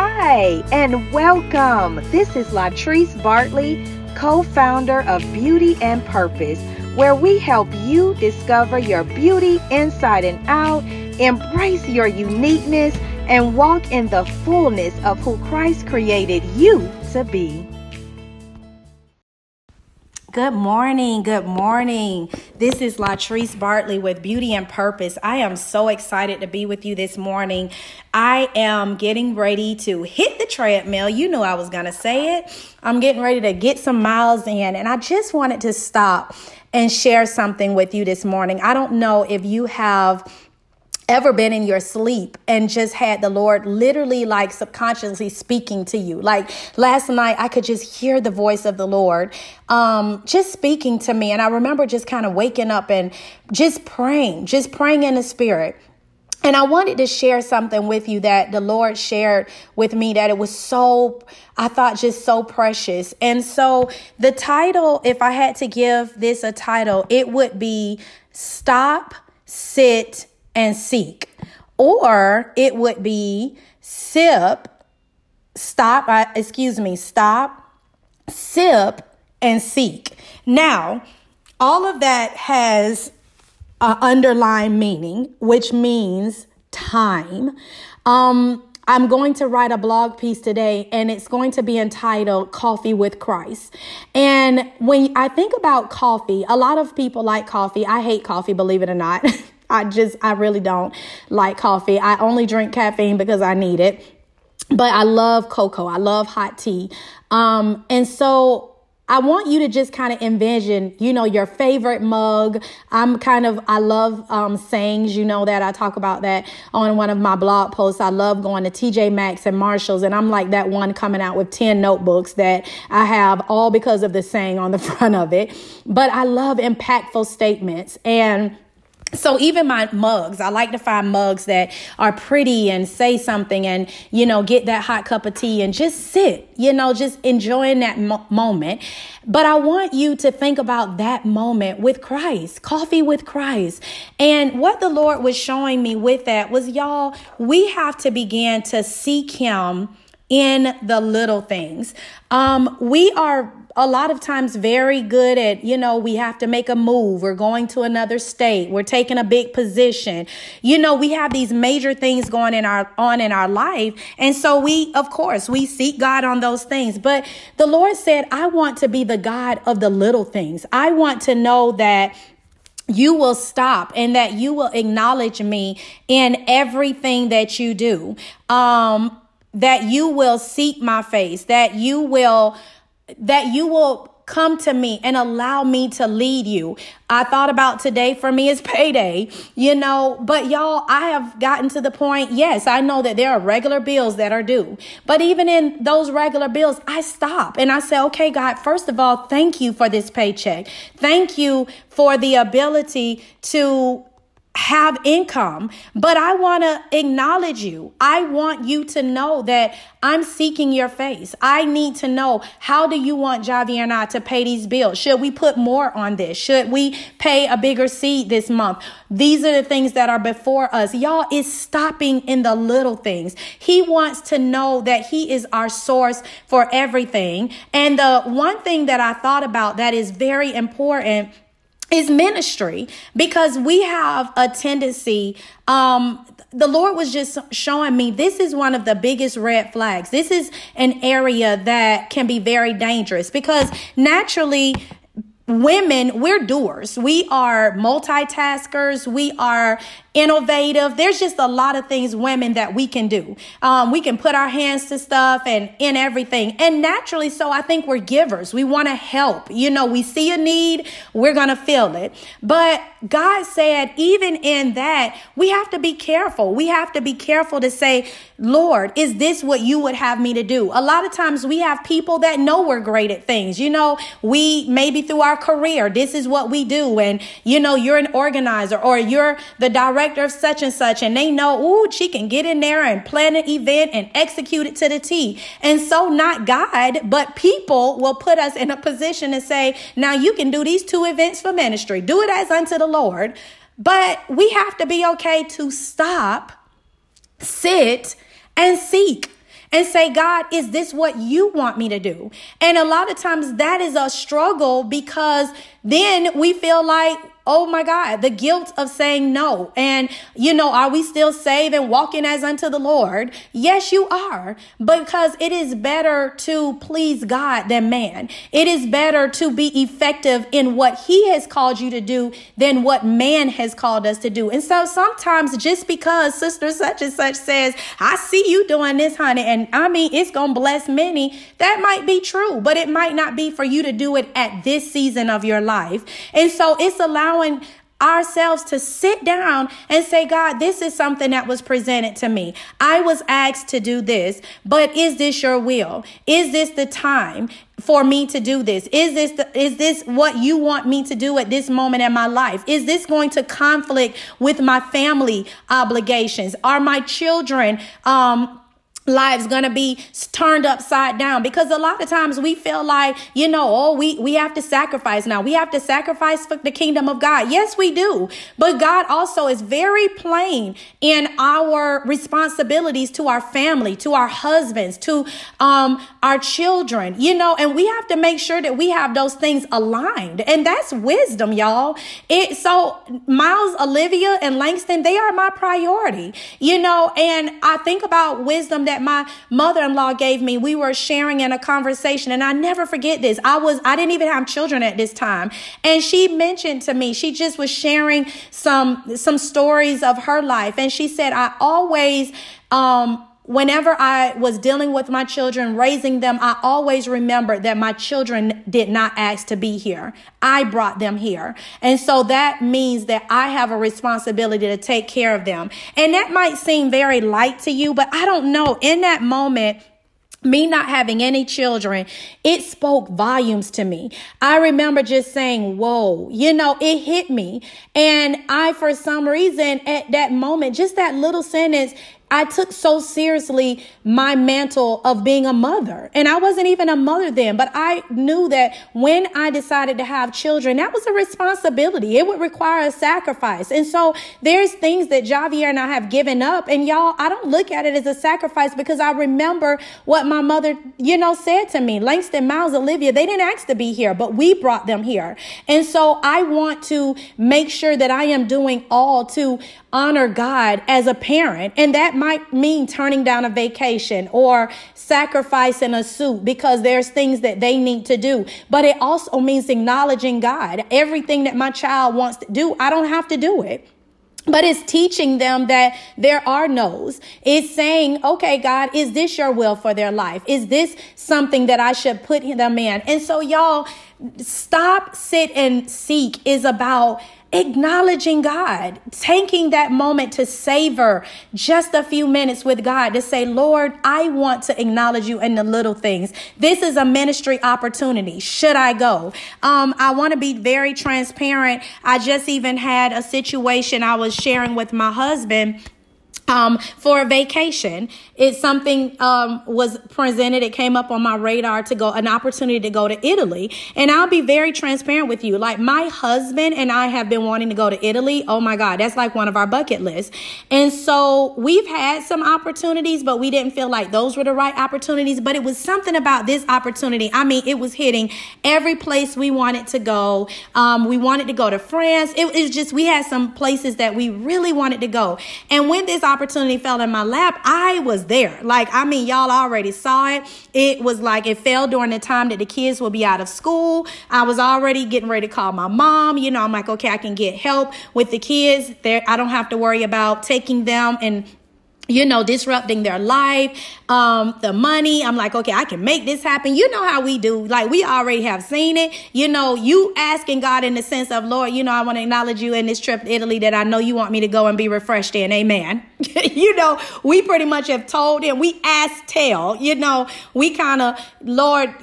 Hi, and welcome. This is Latrice Bartley, co founder of Beauty and Purpose, where we help you discover your beauty inside and out, embrace your uniqueness, and walk in the fullness of who Christ created you to be. Good morning. Good morning. This is Latrice Bartley with Beauty and Purpose. I am so excited to be with you this morning. I am getting ready to hit the treadmill. You knew I was going to say it. I'm getting ready to get some miles in, and I just wanted to stop and share something with you this morning. I don't know if you have ever been in your sleep and just had the Lord literally like subconsciously speaking to you. Like last night, I could just hear the voice of the Lord um, just speaking to me. And I remember just kind of waking up and just praying, just praying in the spirit. And I wanted to share something with you that the Lord shared with me that it was so, I thought just so precious. And so the title, if I had to give this a title, it would be Stop, Sit, and seek. Or it would be sip, stop, uh, excuse me, stop, sip, and seek. Now, all of that has an underlying meaning, which means time. Um, I'm going to write a blog piece today and it's going to be entitled Coffee with Christ. And when I think about coffee, a lot of people like coffee. I hate coffee, believe it or not. I just, I really don't like coffee. I only drink caffeine because I need it. But I love cocoa. I love hot tea. Um, and so I want you to just kind of envision, you know, your favorite mug. I'm kind of, I love um, sayings, you know, that I talk about that on one of my blog posts. I love going to TJ Maxx and Marshalls, and I'm like that one coming out with 10 notebooks that I have all because of the saying on the front of it. But I love impactful statements. And so even my mugs, I like to find mugs that are pretty and say something and, you know, get that hot cup of tea and just sit, you know, just enjoying that mo- moment. But I want you to think about that moment with Christ, coffee with Christ. And what the Lord was showing me with that was y'all, we have to begin to seek him in the little things. Um, we are a lot of times very good at, you know, we have to make a move. We're going to another state. We're taking a big position. You know, we have these major things going in our on in our life. And so we, of course, we seek God on those things. But the Lord said, I want to be the God of the little things. I want to know that you will stop and that you will acknowledge me in everything that you do. Um, that you will seek my face, that you will that you will come to me and allow me to lead you. I thought about today for me is payday, you know, but y'all, I have gotten to the point. Yes, I know that there are regular bills that are due, but even in those regular bills, I stop and I say, okay, God, first of all, thank you for this paycheck. Thank you for the ability to have income, but I want to acknowledge you. I want you to know that I'm seeking your face. I need to know how do you want Javi and I to pay these bills? Should we put more on this? Should we pay a bigger seed this month? These are the things that are before us. Y'all is stopping in the little things. He wants to know that he is our source for everything. And the one thing that I thought about that is very important is ministry because we have a tendency um the lord was just showing me this is one of the biggest red flags this is an area that can be very dangerous because naturally women, we're doers. We are multitaskers. We are innovative. There's just a lot of things, women, that we can do. Um, we can put our hands to stuff and in everything. And naturally, so I think we're givers. We want to help. You know, we see a need, we're going to fill it. But God said, even in that, we have to be careful. We have to be careful to say, Lord, is this what you would have me to do? A lot of times we have people that know we're great at things. You know, we maybe through our career, this is what we do. And, you know, you're an organizer or you're the director of such and such. And they know, ooh, she can get in there and plan an event and execute it to the T. And so not God, but people will put us in a position to say, now you can do these two events for ministry. Do it as unto the Lord. But we have to be okay to stop, sit, and seek. and say, God, is this what you want me to do? And a lot of times that is a struggle because then we feel like, oh my God, the guilt of saying no. And, you know, are we still saved and walking as unto the Lord? Yes, you are. Because it is better to please God than man. It is better to be effective in what He has called you to do than what man has called us to do. And so sometimes just because sister such and such says, I see you doing this, honey, and I mean, it's going to bless many, that might be true, but it might not be for you to do it at this season of your life. And so it's allowing allowing ourselves to sit down and say, God, this is something that was presented to me. I was asked to do this, but is this your will? Is this the time? for me to do this? Is this the, is this what you want me to do at this moment in my life? Is this going to conflict with my family obligations? Are my children um lives gonna be turned upside down. Because a lot of times we feel like you know oh we we have to sacrifice now. We have to sacrifice for the kingdom of god. Yes we do. But god also is very plain in our responsibilities to our family to our husbands to um our children you know and we have to make sure that we have those things aligned. And that's wisdom y'all. It so miles olivia and langston they are my priority you know and i think about wisdom that that my mother-in-law gave me. We were sharing in a conversation and I never forget this. I was I didn't even have children at this time. And she mentioned to me, she just was sharing some some stories of her life and she said I always um whenever I was dealing with my children, raising them, I always remembered that my children did not ask to be here. I brought them here. And so that means that I have a responsibility to take care of them. And that might seem very light to you, but I don't know. In that moment, me not having any children, it spoke volumes to me. I remember just saying, Whoa, you know, it hit me. And I, for some reason, at that moment, just that little sentence, I took so seriously my mantle of being a mother. And I wasn't even a mother then, but I knew that when I decided to have children, that was a responsibility. It would require a sacrifice. And so there's things that Javier and I have given up. And y'all, I don't look at it as a sacrifice because I remember what my mother, you know, said to me. Langston, Miles, Olivia, they didn't ask to be here, but we brought them here. And so I want to make sure that I am doing all to honor God as a parent. And that might mean turning down a vacation or sacrificing a suit because there's things that they need to do. But it also means acknowledging God. Everything that my child wants to do, I don't have to do it. But it's teaching them that there are no's. It's saying, okay, God, is this your will for their life? Is this something that I should put them in? And so, y'all, stop, sit, and seek is about acknowledging God, taking that moment to savor just a few minutes with God to say, Lord, I want to acknowledge you in the little things. This is a ministry opportunity. Should I go? Um, I want to be very transparent. I just even had a situation I was sharing with my husband um, for a vacation. It's something um, was presented. It came up on my radar to go, an opportunity to go to Italy. And I'll be very transparent with you. Like my husband and I have been wanting to go to Italy. Oh my God, that's like one of our bucket lists. And so we've had some opportunities, but we didn't feel like those were the right opportunities. But it was something about this opportunity. I mean, it was hitting every place we wanted to go. Um, we wanted to go to France. It was just, we had some places that we really wanted to go. And when this opportunity opportunity fell in my lap, I was there. Like, I mean, y'all already saw it. It was like it fell during the time that the kids will be out of school. I was already getting ready to call my mom. You know, I'm like, okay, I can get help with the kids. There, I don't have to worry about taking them and you know, disrupting their life, um, the money. I'm like, okay, I can make this happen. You know how we do. Like, we already have seen it. You know, you asking God in the sense of, Lord, you know, I want to acknowledge you in this trip to Italy that I know you want me to go and be refreshed in. Amen. you know, we pretty much have told him, we ask tell, you know, we kind of, Lord,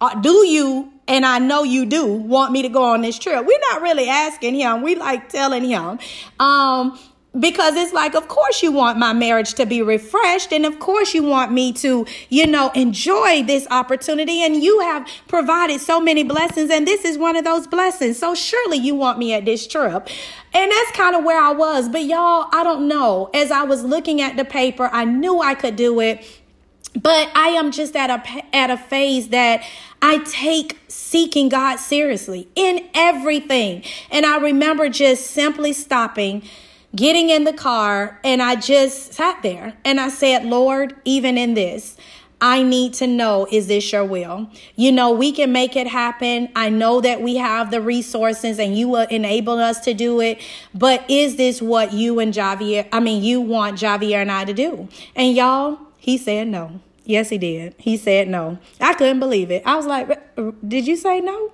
uh, do you and I know you do want me to go on this trip. We're not really asking him. We like telling him. Um, because it's like of course you want my marriage to be refreshed and of course you want me to you know enjoy this opportunity and you have provided so many blessings and this is one of those blessings. So surely you want me at this trip. And that's kind of where I was. But y'all I don't know. As I was looking at the paper I knew I could do it. But I am just at a at a phase that I take seeking God seriously in everything. And I remember just simply stopping, getting in the car, and I just sat there and I said, "Lord, even in this, I need to know is this your will? You know, we can make it happen. I know that we have the resources and you will enable us to do it. But is this what you and Javier, I mean, you want Javier and I to do? And y'all, he said no. Yes, he did. He said no. I couldn't believe it. I was like, Did you say no?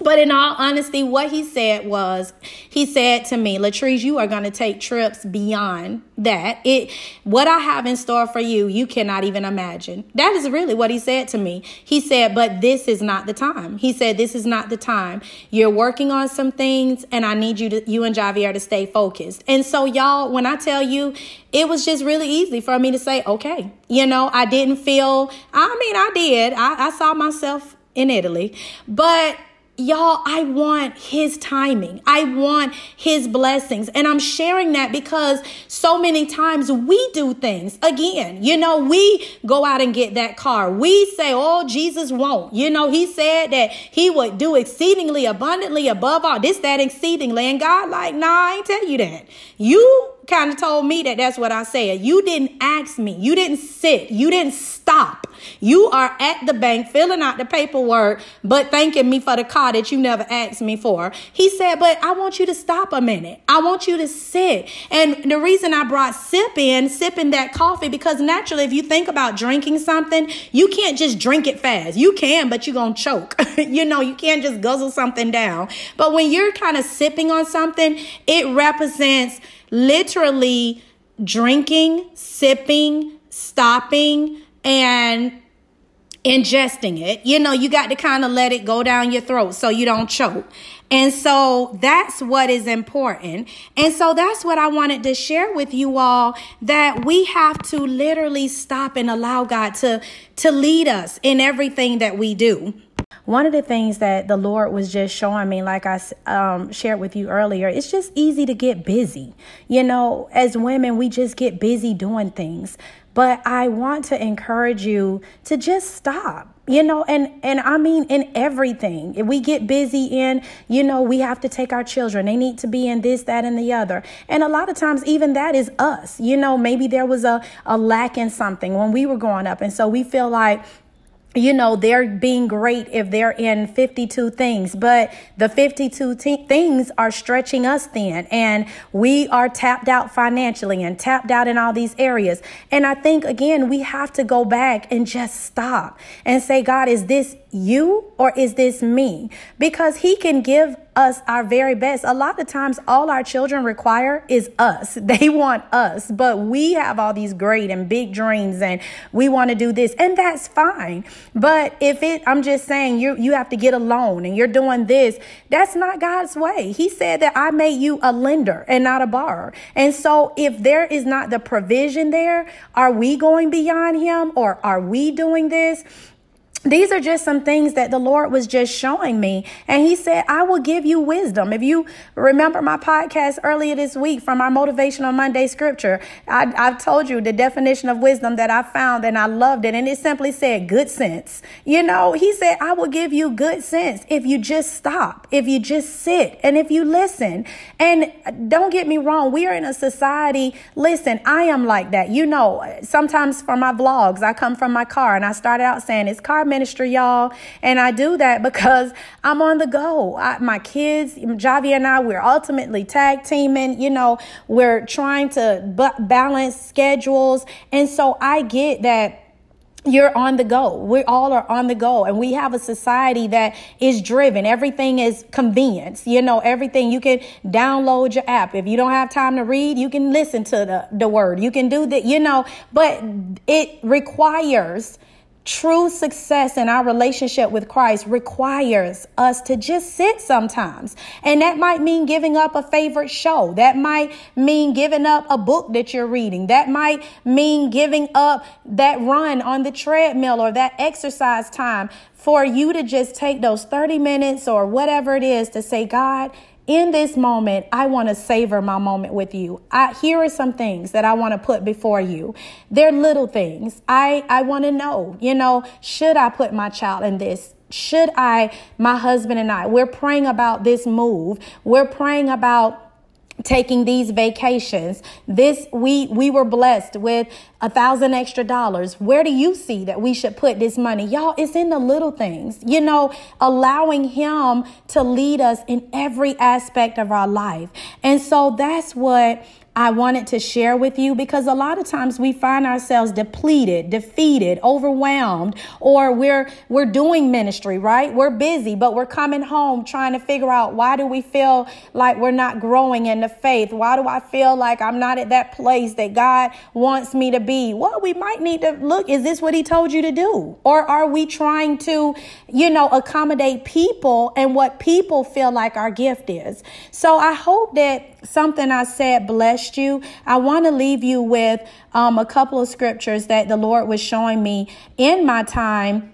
But in all honesty, what he said was, he said to me, Latrice, you are going to take trips beyond that. It, what I have in store for you, you cannot even imagine. That is really what he said to me. He said, but this is not the time. He said, this is not the time. You're working on some things and I need you to, you and Javier to stay focused. And so y'all, when I tell you, it was just really easy for me to say, okay, you know, I didn't feel, I mean, I did. I, I saw myself in Italy, but Y'all, I want his timing. I want his blessings. And I'm sharing that because so many times we do things. Again, you know, we go out and get that car. We say, oh, Jesus won't. You know, he said that he would do exceedingly abundantly above all. This, that, exceedingly. And God, like, nah, I ain't tell you that. You kind of told me that that's what I said. You didn't ask me. You didn't sit. You didn't stop. You are at the bank filling out the paperwork, but thanking me for the car that you never asked me for. He said, but I want you to stop a minute. I want you to sit. And the reason I brought sip in, sipping that coffee, because naturally, if you think about drinking something, you can't just drink it fast. You can, but you're going to choke. you know, you can't just guzzle something down. But when you're kind of sipping on something, it represents literally drinking, sipping, stopping, and ingesting it. You know, you got to kind of let it go down your throat so you don't choke. And so that's what is important. And so that's what I wanted to share with you all that we have to literally stop and allow God to to lead us in everything that we do. One of the things that the Lord was just showing me, like I um, shared with you earlier, it's just easy to get busy. You know, as women, we just get busy doing things. But I want to encourage you to just stop you know and and i mean in everything. If we get busy in you know we have to take our children. They need to be in this that and the other. And a lot of times even that is us. You know maybe there was a, a lack in something when we were growing up. And so we feel like you know, they're being great if they're in 52 things, but the 52 t- things are stretching us thin and we are tapped out financially and tapped out in all these areas. And I think, again, we have to go back and just stop and say, God, is this you or is this me? Because He can give us our very best. A lot of times, all our children require is us. They want us, but we have all these great and big dreams and we want to do this, and that's fine. But if it, I'm just saying, you, you have to get a loan and you're doing this, that's not God's way. He said that I made you a lender and not a borrower. And so, if there is not the provision there, are we going beyond Him or are we doing this? These are just some things that the Lord was just showing me. And He said, I will give you wisdom. If you remember my podcast earlier this week from our Motivational Monday scripture, I, have told you the definition of wisdom that I found and I loved it. And it simply said good sense. You know, He said, I will give you good sense if you just stop, if you just sit, and if you listen. And don't get me wrong, we are in a society, listen, I am like that. You know, sometimes for my vlogs, I come from my car and I started out saying it's car ministry, y'all. And I do that because I'm on the go. I, my kids, Javi and I, we're ultimately tag teaming. You know, we're trying to b- balance schedules. And so I get that you're on the go. We all are on the go. And we have a society that is driven. Everything is convenience. You know, everything you can download your app. If you don't have time to read, you can listen to the, the word. You can do that, you know, but it requires True success in our relationship with Christ requires us to just sit sometimes. And that might mean giving up a favorite show. That might mean giving up a book that you're reading. That might mean giving up that run on the treadmill or that exercise time for you to just take those 30 minutes or whatever it is to say, God, in this moment, I want to savor my moment with you. I, here are some things that I want to put before you. They're little things. I, I want to know, you know, should I put my child in this? Should I, my husband and I, we're praying about this move. We're praying about taking these vacations this we we were blessed with a thousand extra dollars. Where do you see that we should put this money? Y'all it's in the little things you know allowing him to lead us in every aspect of our life. And so that's what I wanted to share with you because a lot of times we find ourselves depleted, defeated, overwhelmed, or we're we're doing ministry, right? We're busy, but we're coming home trying to figure out why do we feel like we're not growing in the faith? Why do I feel like I'm not at that place that God wants me to be? Well, we might need to look, is this what he told you to do? Or are we trying to, you know, accommodate people and what people feel like our gift is? So I hope that something I said blessed you, I want to leave you with um, a couple of scriptures that the Lord was showing me in my time.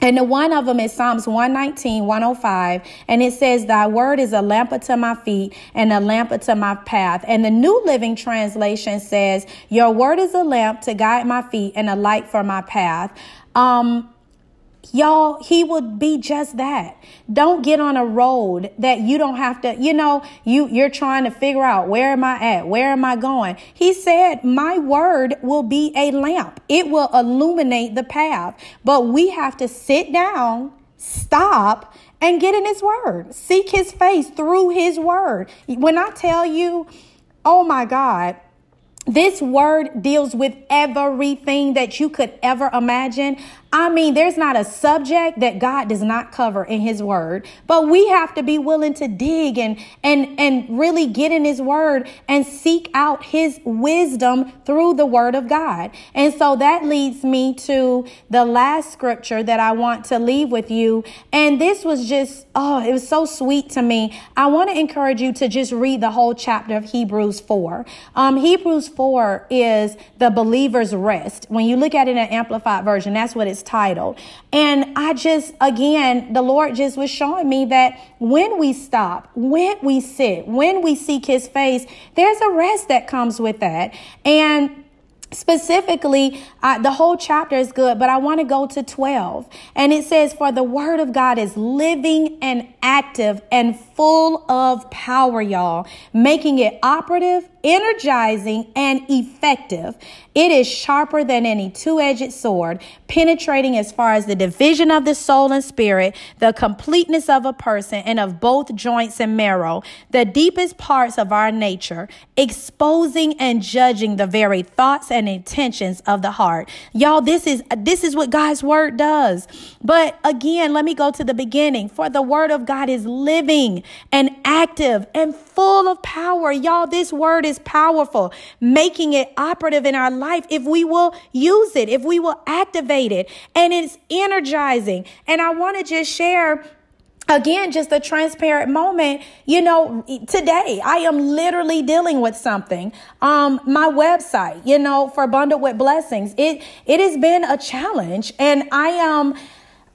And the one of them is Psalms 119, 105. And it says, Thy word is a lamp unto my feet and a lamp unto my path. And the New Living Translation says, Your word is a lamp to guide my feet and a light for my path. Um, Y'all, he would be just that. Don't get on a road that you don't have to, you know, you, you're trying to figure out where am I at? Where am I going? He said, my word will be a lamp. It will illuminate the path, but we have to sit down, stop and get in his word. Seek his face through his word. When I tell you, oh my God, this word deals with everything that you could ever imagine. I mean, there's not a subject that God does not cover in his word, but we have to be willing to dig and, and, and really get in his word and seek out his wisdom through the word of God. And so that leads me to the last scripture that I want to leave with you. And this was just, oh, it was so sweet to me. I want to encourage you to just read the whole chapter of Hebrews 4. Um, Hebrews 4 is the believer's rest. When you look at it in an amplified version, that's what it's titled. And I just, again, the Lord just was showing me that when we stop, when we sit, when we seek his face, there's a rest that comes with that. And Specifically, uh, the whole chapter is good, but I want to go to 12. And it says, For the word of God is living and active and full of power, y'all, making it operative energizing, and effective. It is sharper than any two edged sword, penetrating as far as the division of the soul and spirit, the completeness of a person, and of both joints and marrow, the deepest parts of our nature, exposing and judging the very thoughts and intentions of the heart. Y'all, this is this is what God's word does. But again, let me go to the beginning. For the word of God is living and active and full of power. Y'all, this word is is powerful, making it operative in our life if we will use it, if we will activate it. And it's energizing. And I want to just share again just a transparent moment you know today i am literally dealing with something um my website you know for bundled with blessings it it has been a challenge and i am um,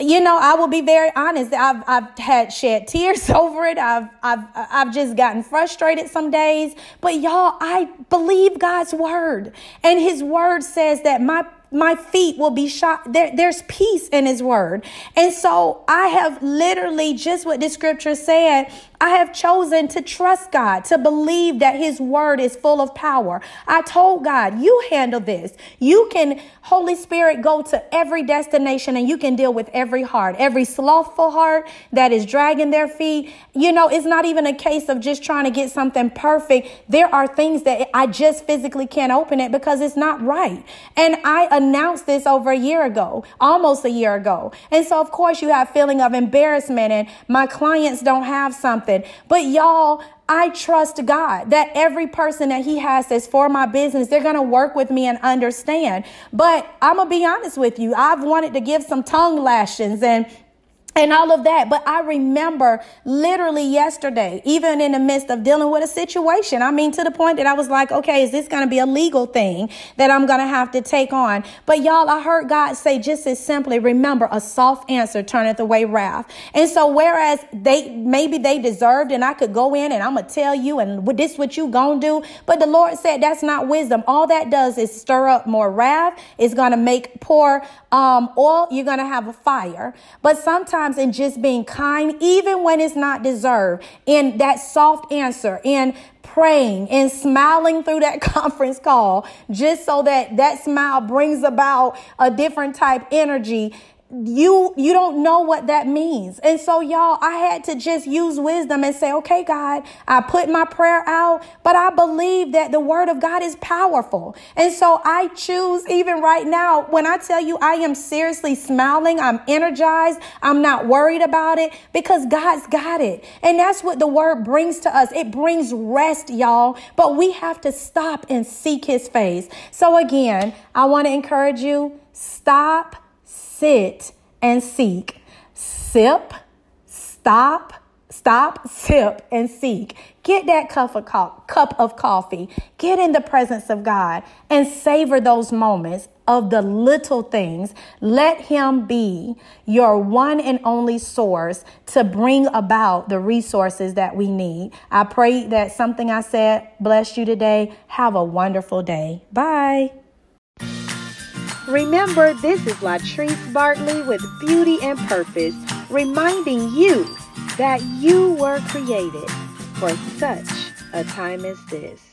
you know, I will be very honest. I've I've had shed tears over it. I've I've I've just gotten frustrated some days. But y'all, I believe God's word. And his word says that my my feet will be shot. There, there's peace in his word. And so I have literally just what the scripture said. I have chosen to trust God, to believe that His word is full of power. I told God, you handle this. You can, Holy Spirit, go to every destination and you can deal with every heart, every slothful heart that is dragging their feet. You know, it's not even a case of just trying to get something perfect. There are things that I just physically can't open it because it's not right. And I announced this over a year ago, almost a year ago. And so, of course, you have feeling of embarrassment and my clients don't have something something. But y'all, I trust God that every person that He has that's for my business, they're going to work with me and understand. But I'm going to be honest with you. I've wanted to give some tongue lashings and and all of that. But I remember literally yesterday, even in the midst of dealing with a situation, I mean, to the point that I was like, okay, is this going to be a legal thing that I'm going to have to take on? But y'all, I heard God say just as simply, remember, a soft answer turneth away wrath. And so, whereas they maybe they deserved, and I could go in and I'm going to tell you, and this what you going to do. But the Lord said that's not wisdom. All that does is stir up more wrath. It's going to make pour um, oil. You're going to have a fire. But sometimes sometimes in just being kind, even when it's not deserved, in that soft answer, in praying and smiling through that conference call, just so that that smile brings about a different type energy you you don't know what that means. And so y'all i had to just use wisdom and say okay god i put my prayer out but i believe that the word of god is powerful. And so i choose even right now when i tell you i am seriously smiling i'm energized i'm not worried about it because god's got it. And that's what the word brings to us. It brings rest y'all but we have to stop and seek his face. So again i want to encourage you stop sit and seek. Sip, stop, stop, sip, and seek. Get that cup of, co- cup of coffee. Get in the presence of God and savor those moments of the little things. Let Him be your one and only source to bring about the resources that we need. I pray that something I said blessed you today. Have a wonderful day. Bye. Remember, this is Latrice Bartley with Beauty and Purpose, reminding you that you were created for such a time as this.